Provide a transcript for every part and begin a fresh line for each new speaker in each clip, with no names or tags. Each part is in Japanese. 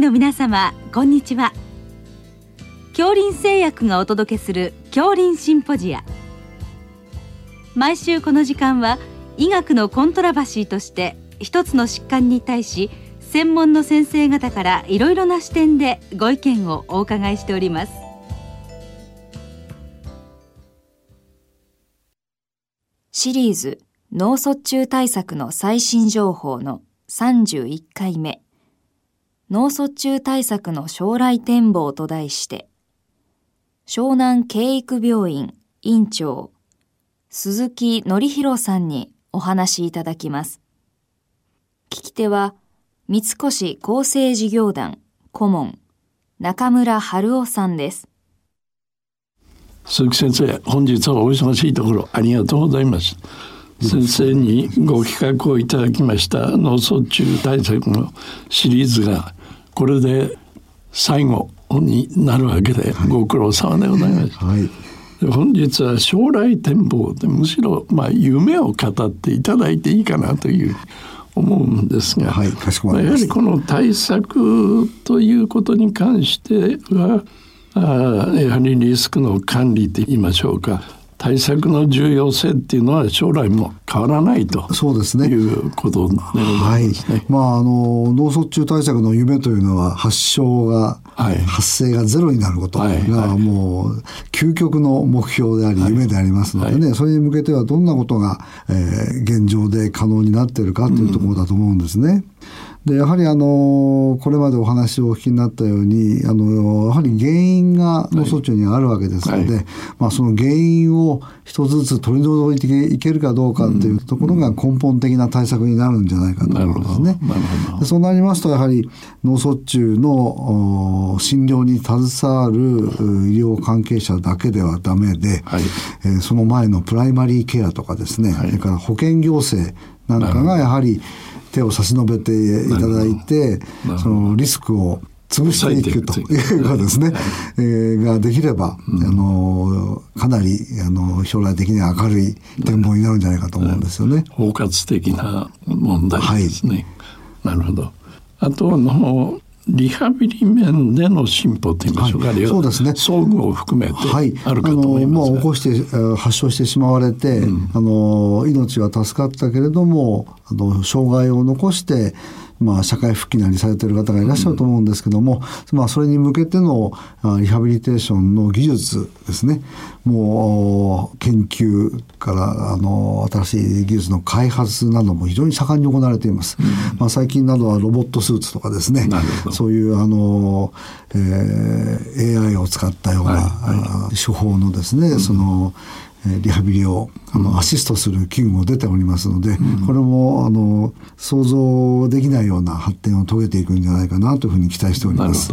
の皆様こんにちは。恐林製薬がお届けする恐林シンポジア。毎週この時間は医学のコントラバシーとして一つの疾患に対し専門の先生方からいろいろな視点でご意見をお伺いしております。
シリーズ脳卒中対策の最新情報の31回目。脳卒中対策の将来展望と題して湘南慶育病院院長鈴木則弘さんにお話しいただきます。聞き手は三越厚生事業団顧問中村春夫さんです。
鈴木先生本日はお忙しいところありがとうございます。先生にご企画をいただきました脳卒中対策のシリーズがこれで最後になるわけでご苦労様でございます。はい。本日は将来展望でむしろまあ夢を語っていただいていいかなという思うんですが、はい、かしこまりまやはりこの対策ということに関してはあやはりリスクの管理といいましょうか対策の重要性っていうのは将来も変わらないとそうですね。いうことでございますね。はい、まああ
の脳卒中対策の夢というのは発症が、はい、発生がゼロになることが、もう究極の目標であり夢でありますのでね、はい、それに向けてはどんなことが、えー、現状で可能になっているかというところだと思うんですね。うんでやはりあのこれまでお話をお聞きになったようにあのやはり原因が脳卒中にあるわけですので、はい、まあ、その原因を一つずつ取り除いていけるかどうかというところが根本的な対策になるんじゃないかと思うんですね。でそうなりますとやはり脳卒中の診療に携わる医療関係者だけではダメで、はい、えー、その前のプライマリーケアとかですね、はい、それから保険行政なんかがやはり手を差し伸べていただいてそのリスクを潰していくというかですね、えー、ができれば、うん、あのかなりあの将来的に明るい展望になるんじゃないかと思うんですよね。
包括的な問題ですね。はい、なるほど。あとのリハビリ面での進歩といいましょうか、はい、そうですね。装具を含めてあるかと思います、はい、あのまあ、
起こして発症してしまわれて、うん、あの命は助かったけれどもあの障害を残してまあ、社会復帰なりされてる方がいらっしゃると思うんですけども、うん、まあ、それに向けてのリハビリテーションの技術ですね。もう研究からあの新しい技術の開発なども非常に盛んに行われています、うん、まあ、最近などはロボットスーツとかですね。そういうあの、えー、AI を使ったような、はいはい、手法のですね、うん、そのリハビリをあのアシストする器具も出ておりますので、うん、これもあの想像できないような発展を遂げていくんじゃないかなというふうに期待しております。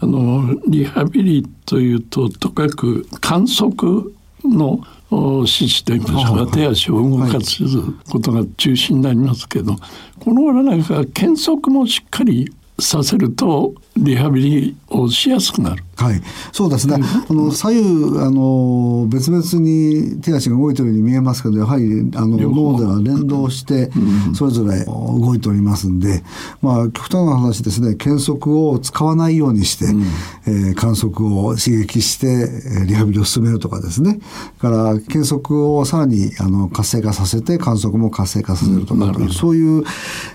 あのリハビリというととかく観測の指示といいましょうか手足を動かすことが中心になりますけど、はい、この頃なんか検測もしっかりさせるとリハビリをしやすくなる。
はい、そうですね。あの左右あの別々に手足が動いているように見えますけど、やはりあの脳では連動してそれぞれ動いておりますんで、まあ極端な話ですね、検測を使わないようにして、うん、えー、観測を刺激してリハビリを進めるとかですね。から検測をさらにあの活性化させて観測も活性化させるとか、うん、そういう、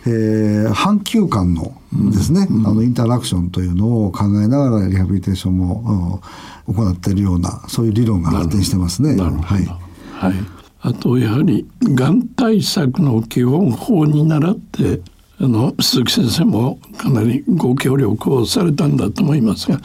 えー、半球間のですね、うん、あのインタラクションというのを考えながらリハビリテーションも、行っているようなそういう理論が発展してますね。はい、
はい、あとやはりがん対策の基本法に倣ってあの鈴木先生もかなりご協力をされたんだと思いますが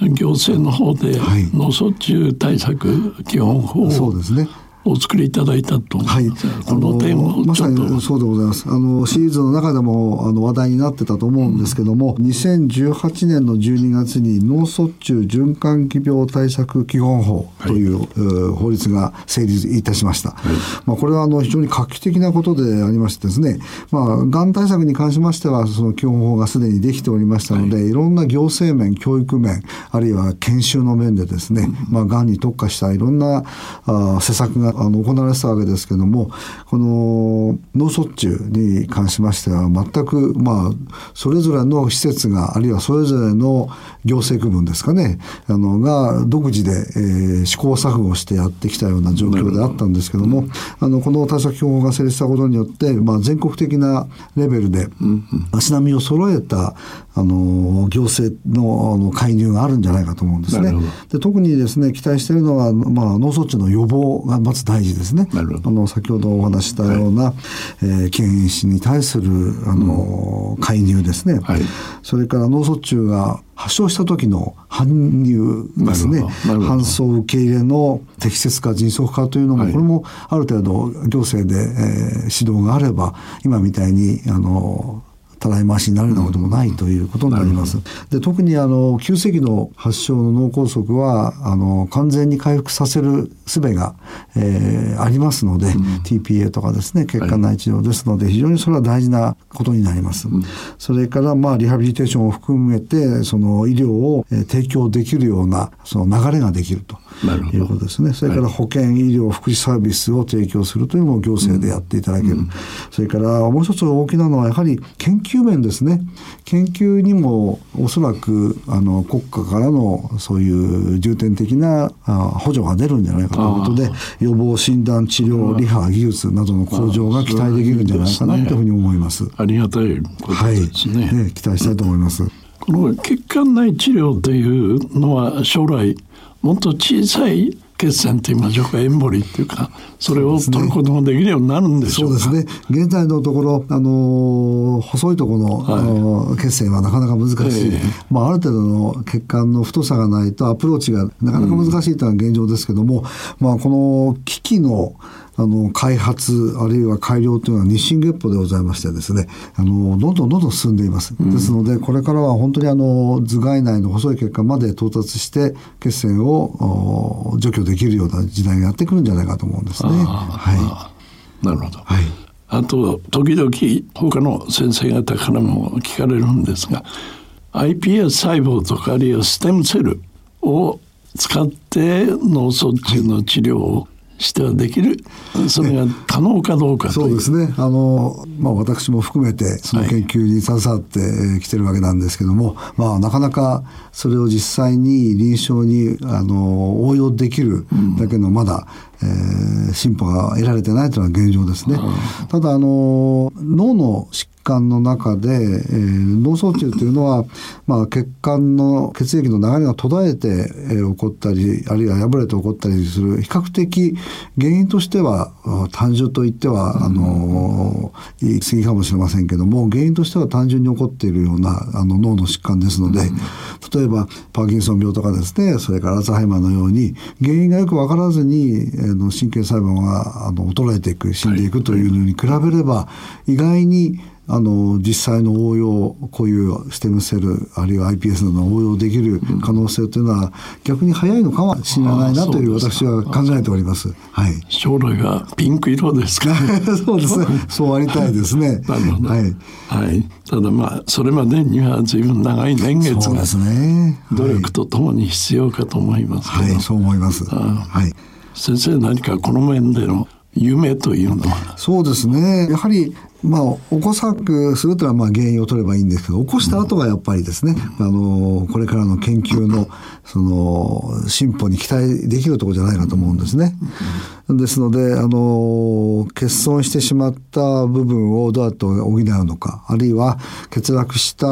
行政の方で脳卒中対策基本法を、そうですねお作りいただいたとはい、この点を
まさにそうでございます。あのシリーズの中でもあの話題になってたと思うんですけども、うん、2018年の12月に脳卒中循環器病対策基本法という、はい、法律が成立いたしました、はい、まあ、これはあの非常に画期的なことでありましてですね、まあ、がん対策に関しましてはその基本法がすでにできておりましたので、はい、いろんな行政面教育面あるいは研修の面でですね、うん、まあ、がんに特化したいろんなあ施策があの行われてたわけですけどもこの脳卒中に関しましては全くまあそれぞれの施設があるいはそれぞれの行政区分ですかねあのが独自で、えー、試行錯誤してやってきたような状況であったんですけどもあのこの対策標法が成立したことによって、まあ、全国的なレベルで足並みを揃えたあの行政のあの介入があるんじゃないかと思うんですね。で特にですね期待しているのは、まあ、脳卒中の予防がまず大事ですね。あの先ほどお話したような、はい、えー、検診に対するあの、うん、介入ですね、はい、それから脳卒中が発症した時の搬入ですね。搬送受け入れの適切か迅速化というのも、はい、これもある程度行政で、えー、指導があれば今みたいにあのたらい回しになるようなこともないということになります。で特にあの急性期の発症の脳梗塞はあの完全に回復させる術が、えー、ありますので、うん、TPA とかですね血管内治療ですので、非常にそれは大事なことになります。うん、それからまあリハビリテーションを含めてその医療を提供できるようなその流れができると。いうことですね。それから保険、医療、福祉サービスを提供するというのも行政でやっていただける。うん、それからもう一つ大きなのはやはり研究面ですね。研究にもおそらくあの国家からのそういう重点的な補助が出るんじゃないかということで予防診断治療リハ技術などの向上が期待できるんじゃないかなというふうに思います。
ありがたいことですね。はい、ね
期待したいと思います。
この血管内治療というのは将来もっと小さい血栓と言いましょうかエンボリっていうかそれを取ることもできるようになるんでしょうか？
そうですね。現在のところ、あの細いところの、はい、あの血栓はなかなか難しい、えー、まあ、ある程度の血管の太さがないとアプローチがなかなか難しいというのは現状ですけども、うん、まあ、この機器のあの開発あるいは改良というのは日進月歩でございましてですねあのどんどんどんどん進んでいます、うん、ですのでこれからは本当にあの頭蓋内の細い血管まで到達して血栓を除去できるような時代がやってくるんじゃないかと思うんですね。は
い、なるほど、はい、あと時々他の先生方からも聞かれるんですが iPS 細胞とかあるいはステムセルを使って脳卒中の治療をしてはできるそれが可能かどうか
そうですね。あの、まあ、私も含めてその研究に携わってきてるわけなんですけども、はい、まあ、なかなかそれを実際に臨床にあの応用できるだけのまだ、うん、えー、進歩が得られてないというのが現状ですね。ただあの脳の疾管の中で、えー、脳卒中というのは、まあ、血管の血液の流れが途絶えて、えー、起こったりあるいは破れて起こったりする比較的原因としては単純といっては、あの言い過ぎかもしれませんけども原因としては単純に起こっているようなあの脳の疾患ですので、例えばパーキンソン病とかですねそれからアルツハイマーのように原因がよく分からずに、えー、の神経細胞があの衰えていく死んでいくというのに比べれば意外にあの実際の応用こういうステムセルあるいは iPS などの応用できる可能性というのは逆に早いのかもしれないなという私は考えております。はい。
将来がピンク色ですか？
そうですね。そうありたいですね。
なるほど。はい。はい。ただまあそれまでには随分長い年月が努力とともに必要かと思いますけど。
はい、そう思います。はい。
先生何かこの面での夢というのは？
そうですねやはりまあ、起こさくするというのはまあ原因を取ればいいんですけど起こした後がやっぱりですね、あのこれからの研究のその進歩に期待できるところじゃないかと思うんですね。ですのであの欠損してしまった部分をどうやって補うのかあるいは欠落した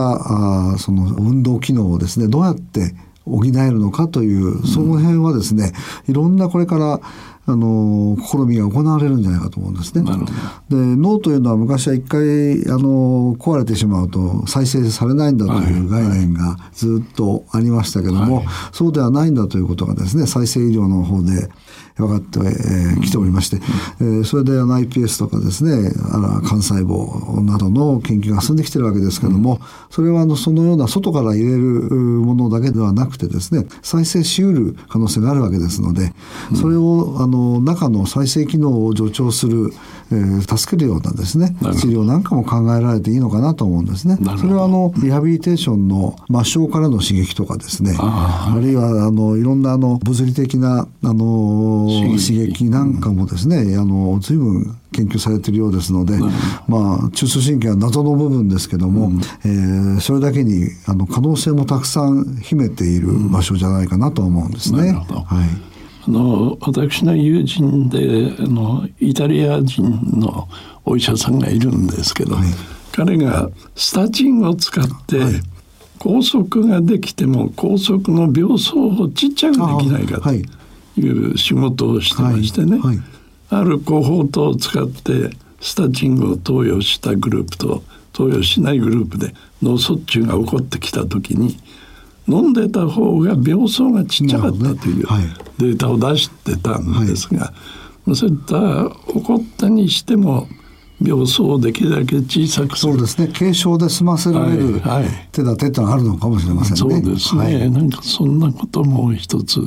あその運動機能をですねどうやって補えるのかというその辺はですねいろんなこれからあの試みが行われるんじゃないかと思うんですね。で脳というのは昔は一回あの壊れてしまうと再生されないんだという概念がずっとありましたけども、はい、そうではないんだということがですね再生医療の方で分かってき、えー、ておりまして、えー、それで iPS とかですねあの幹細胞などの研究が進んできてるわけですけども、それはあのそのような外から入れるものだけではなくてですね再生しうる可能性があるわけですのでそれをあのの中の再生機能を助長する、えー、助けるようなですね治療なんかも考えられていいのかなと思うんですね。それはあのリハビリテーションの末梢からの刺激とかですね。あるいはあのいろんなあの物理的なあの刺激なんかもですね、うん、あの随分研究されているようですので、うん、まあ中枢神経は謎の部分ですけども、うん、えー、それだけにあの可能性もたくさん秘めている場所じゃないかなと思うんですね。はい
あの私の友人であのイタリア人のお医者さんがいるんですけど、はい、彼がスタチンを使って、はい、拘束ができても拘束の病巣をちっちゃくできないかとい。う仕事をしてましてね、はい、あるコホートを使ってスタチンを投与したグループと投与しないグループで脳卒中が起こってきた時に飲んでた方が病巣がちっちゃかったというデータを出してたんですが、はい、そういった起こったにしても病巣をできるだけ小さく
そうですね。軽症で済ませられる手立てってのはあるのかもしれません
ね、はい、そうですね、はい、なんかそんなことも一つ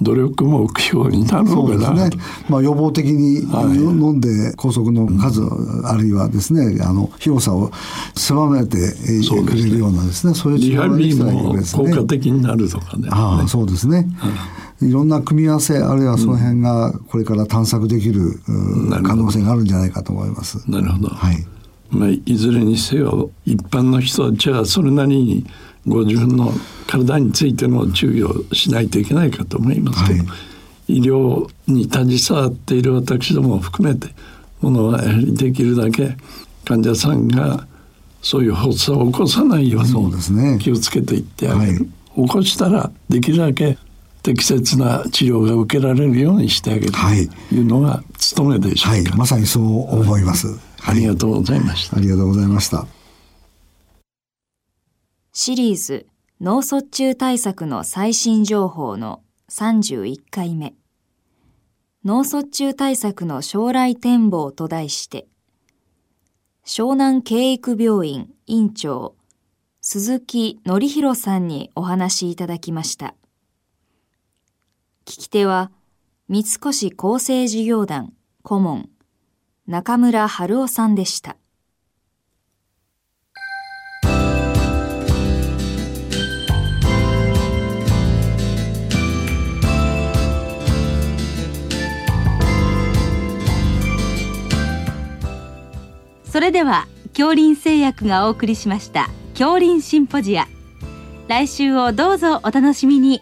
努力目標になるのかな、
はい、ね。まあ、予防的に飲んで拘束の数、うん、あるいはですねあの広さを狭めてくれるようなですね
そういうリハビリも効果的になるとかね。
ああそうですね、いろんな組み合わせあるいはその辺がこれから探索できる、うん、可能性があるんじゃないかと思います。
なるほど、はい。まあ、いずれにせよ一般の人たちはそれなりにご自分の体についての注意をしないといけないかと思いますけど、はい、医療に携わっている私どもを含めてものはやはりできるだけ患者さんがそういう発作を起こさないように気をつけていってあげる、ねはい、起こしたらできるだけ適切な治療が受けられるようにしてあげる。とい。うのが務めでしょうか、はい。
はい、まさにそう思います、はい、
ありがとうございました。
ありがとうございました。
シリーズ脳卒中対策の最新情報の31回目。脳卒中対策の将来展望と題して湘南経育病院院長鈴木則弘さんにお話しいただきました。聞き手は、三越厚生事業団顧問、中村春夫さんでした。
それでは、恐林製薬がお送りしました、恐林シンポジア。来週をどうぞお楽しみに。